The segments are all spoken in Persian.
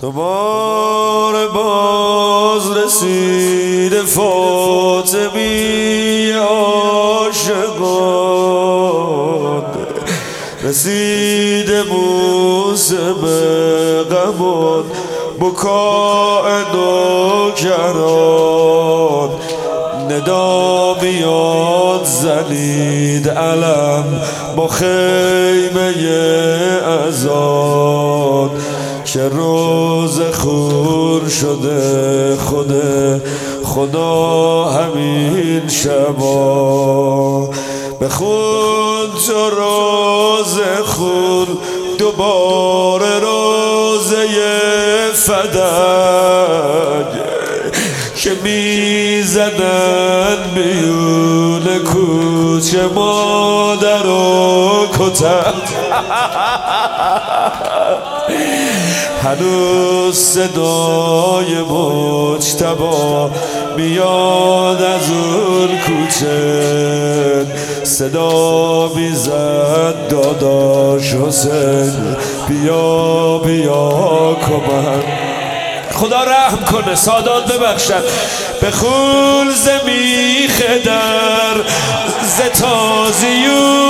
دوباره باز رسید فاطمی عاشقان رسید موسم غمان بکاء نوکران. ندا میاد زنید علم با خیمه ازاد که روز خور شده خود خدا همین شبا. بخون تو روز خون دوباره روزه فدک که می‌زدن میون کوچه مادر و کتن هنوز صدای مجتبا میاد از اون کوچه. صدا می‌زد داداش حسین. بیا بیا کمک. خدا رحم کنه سادات ببخشد به خول زمیخ در ز تازیون و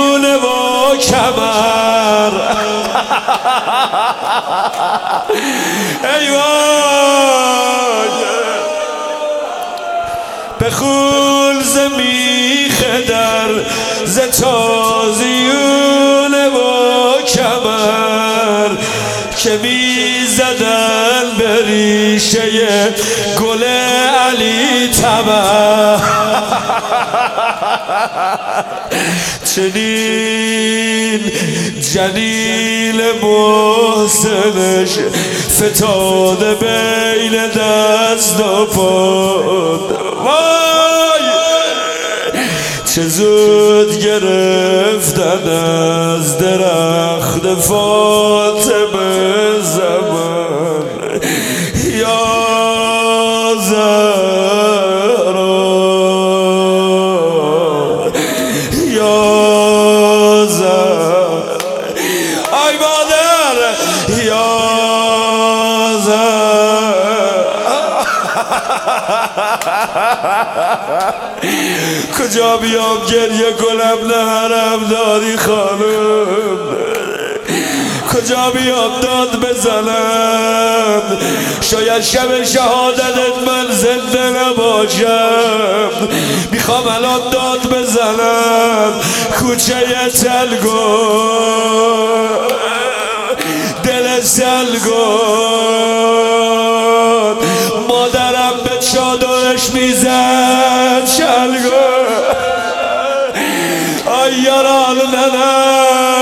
کمر ای به خول زمیخ در ز تازیون و کمر که می زدن به ریشه گل علی تبر چنین جلیل محسنش فتاده بین دست و پاد. چه زود گرفتن از درخت فاطمه کجا بیام گریه کنم؟ نه حرم داری خانم. کجا بیام؟ داد بزنم. شاید شب شهادتت من زنده نباشم. می‌خوام الان داد بزنم. کوچه تلگو. دل سلگو. می‌زد شلگو آی یاران ننم